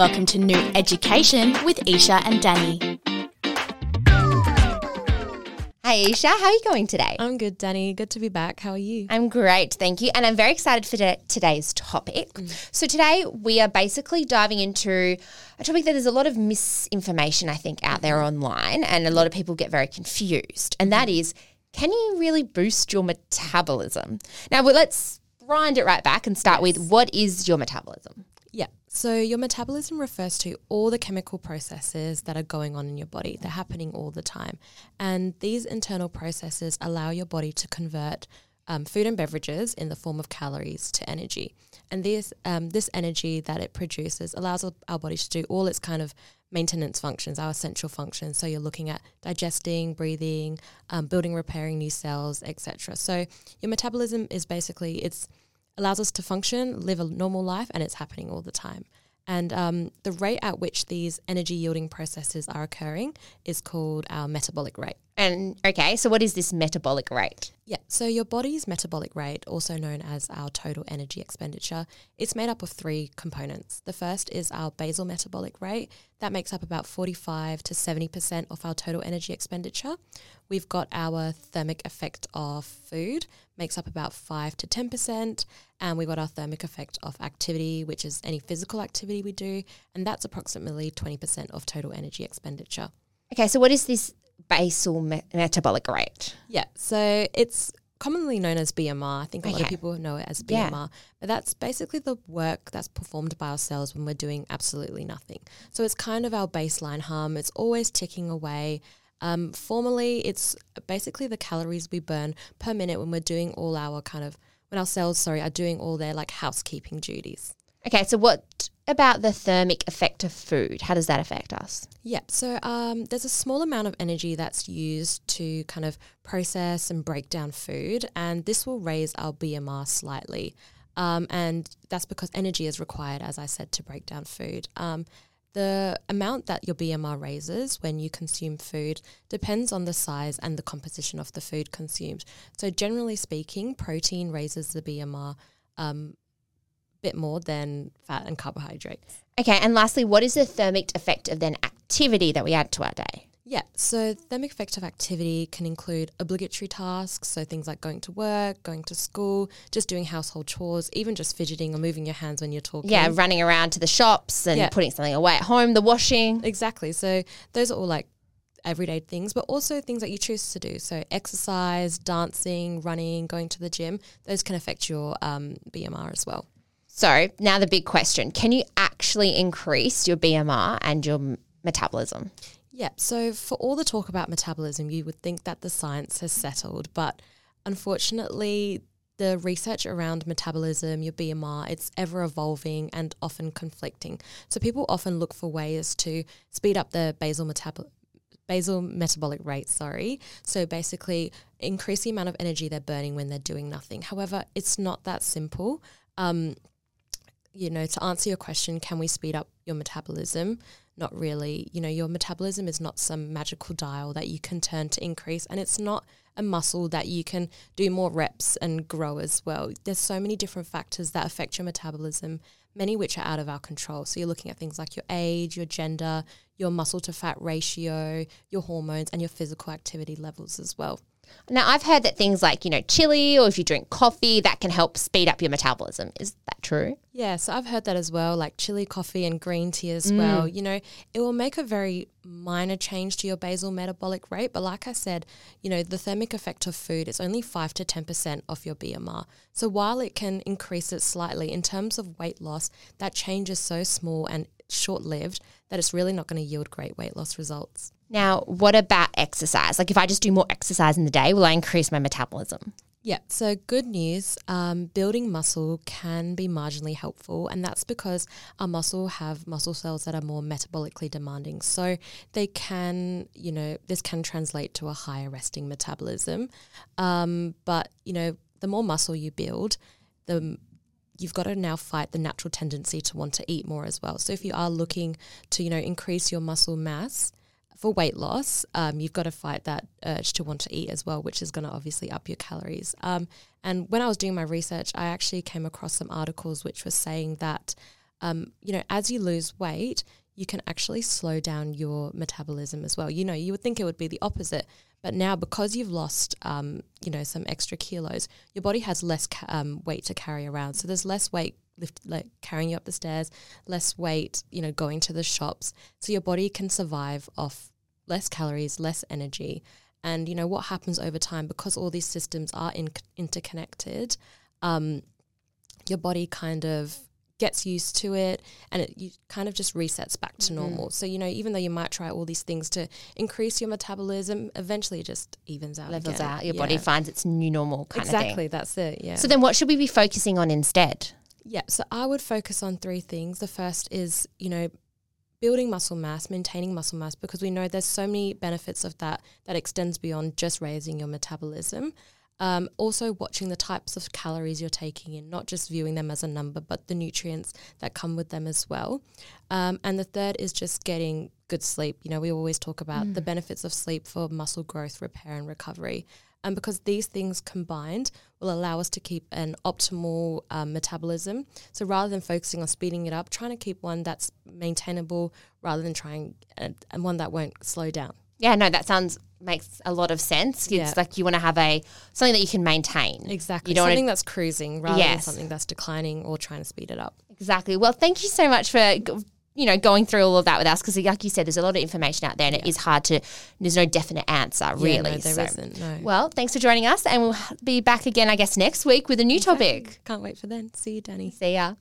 Welcome to Nuut Education with Isha and Danny. Hi, Isha. How are you going today? I'm good, Danny. Good to be back. How are you? I'm great, thank you. And I'm very excited for t- today's topic. Mm. So, today we are basically diving into a topic that there's a lot of misinformation, I think, out there online, and a lot of people get very confused. And that is can you really boost your metabolism? Now, well, let's grind it right back and start with what is your metabolism? So your metabolism refers to all the chemical processes that are going on in your body. They're happening all the time. And these internal processes allow your body to convert um, food and beverages in the form of calories to energy. And this, um, this energy that it produces allows our body to do all its kind of maintenance functions, our essential functions. So you're looking at digesting, breathing, um, building, repairing new cells, etc. So your metabolism is basically it's allows us to function, live a normal life, and it's happening all the time. And um, the rate at which these energy yielding processes are occurring is called our metabolic rate. And okay, so what is this metabolic rate? Yeah, so your body's metabolic rate, also known as our total energy expenditure, it's made up of three components. The first is our basal metabolic rate, that makes up about 45 to 70% of our total energy expenditure. We've got our thermic effect of food, makes up about 5 to 10%, and we've got our thermic effect of activity, which is any physical activity we do, and that's approximately 20% of total energy expenditure. Okay, so what is this basal me- metabolic rate? Yeah, so it's commonly known as BMR. I think a lot of people know it as Yeah. BMR, but that's basically the work that's performed by our cells when we're doing absolutely nothing. So it's kind of our baseline hum. It's always ticking away. Um, formally, it's basically the calories we burn per minute when we're doing all our kind of when our cells, sorry, are doing all their like housekeeping duties. Okay, so what about the thermic effect of food? How does that affect us? Yeah, so um, there's a small amount of energy that's used to kind of process and break down food, and this will raise our BMR slightly. Um, and that's because energy is required, as I said, to break down food. Um, the amount that your BMR raises when you consume food depends on the size and the composition of the food consumed. So, generally speaking, protein raises the BMR um, bit more than fat and carbohydrates. Okay, and lastly, what is the thermic effect of then activity that we add to our day? Yeah, so thermic effect of activity can include obligatory tasks, so things like going to work, going to school, just doing household chores, even just fidgeting or moving your hands when you're talking. Yeah, running around to the shops and Yeah. putting something away at home, the washing. exactly. So those are all like everyday things, but also things that you choose to do. So exercise, dancing, running, going to the gym, those can affect your um, BMR as well. So, now the big question can you actually increase your BMR and your metabolism? Yeah, so for all the talk about metabolism, you would think that the science has settled, but unfortunately, the research around metabolism, your BMR, it's ever evolving and often conflicting. So people often look for ways to speed up the basal metabol basal metabolic rate, sorry. So basically increase the amount of energy they're burning when they're doing nothing. However, it's not that simple. Um, you know, to answer your question, can we speed up your metabolism? Not really. You know, your metabolism is not some magical dial that you can turn to increase, and it's not a muscle that you can do more reps and grow as well. There's so many different factors that affect your metabolism, many which are out of our control. So you're looking at things like your age, your gender, your muscle to fat ratio, your hormones, and your physical activity levels as well. Now, I've heard that things like, you know, chili or if you drink coffee, that can help speed up your metabolism. Is that true? Yeah, so I've heard that as well, like chili coffee and green tea as mm. well. You know, it will make a very minor change to your basal metabolic rate, but like I said, you know, the thermic effect of food is only 5 to 10% of your BMR. So while it can increase it slightly in terms of weight loss, that change is so small and short-lived that it's really not going to yield great weight loss results. Now, what about exercise? Like, if I just do more exercise in the day, will I increase my metabolism? Yeah, so good news. Um, building muscle can be marginally helpful, and that's because our muscle have muscle cells that are more metabolically demanding. So they can, you know, this can translate to a higher resting metabolism. Um, but you know, the more muscle you build, the you've got to now fight the natural tendency to want to eat more as well. So if you are looking to, you know, increase your muscle mass for weight loss, um, you've got to fight that urge to want to eat as well, which is going to obviously up your calories. Um, and when I was doing my research, I actually came across some articles which were saying that um, you know, as you lose weight, you can actually slow down your metabolism as well. You know, you would think it would be the opposite, but now because you've lost, um, you know, some extra kilos, your body has less ca- um, weight to carry around. So there's less weight lift, like carrying you up the stairs, less weight, you know, going to the shops. So your body can survive off less calories, less energy. And you know what happens over time because all these systems are in, interconnected. Um, your body kind of gets used to it and it you kind of just resets back to Mm-hmm. normal. So, you know, even though you might try all these things to increase your metabolism, eventually it just evens out. Levels again. out. Your body finds its new normal kind of thing. Exactly, that's it. Yeah. So then what should we be focusing on instead? Yeah, so I would focus on three things. The first is, you know, building muscle mass, maintaining muscle mass, because we know there's so many benefits of that that extends beyond just raising your metabolism. Um, also, watching the types of calories you're taking in, not just viewing them as a number, but the nutrients that come with them as well. Um, and the third is just getting good sleep. You know, we always talk about the benefits of sleep for muscle growth, repair, and recovery. And because these things combined will allow us to keep an optimal um, metabolism. So rather than focusing on speeding it up, trying to keep one that's maintainable rather than trying uh, and one that won't slow down. Yeah, no, that sounds makes a lot of sense. It's Yeah. like you want to have a something that you can maintain. Exactly. You don't something wanna, that's cruising rather Yes. than something that's declining or trying to speed it up. exactly. Well, thank you so much for you know going through all of that with us because, like you said, there's a lot of information out there, and it is hard to. There's no definite answer, really. Yeah, no, there so, not No. well, thanks for joining us, and we'll be back again, I guess, next week with a new topic. Can't wait for then. See you, Danny. See ya.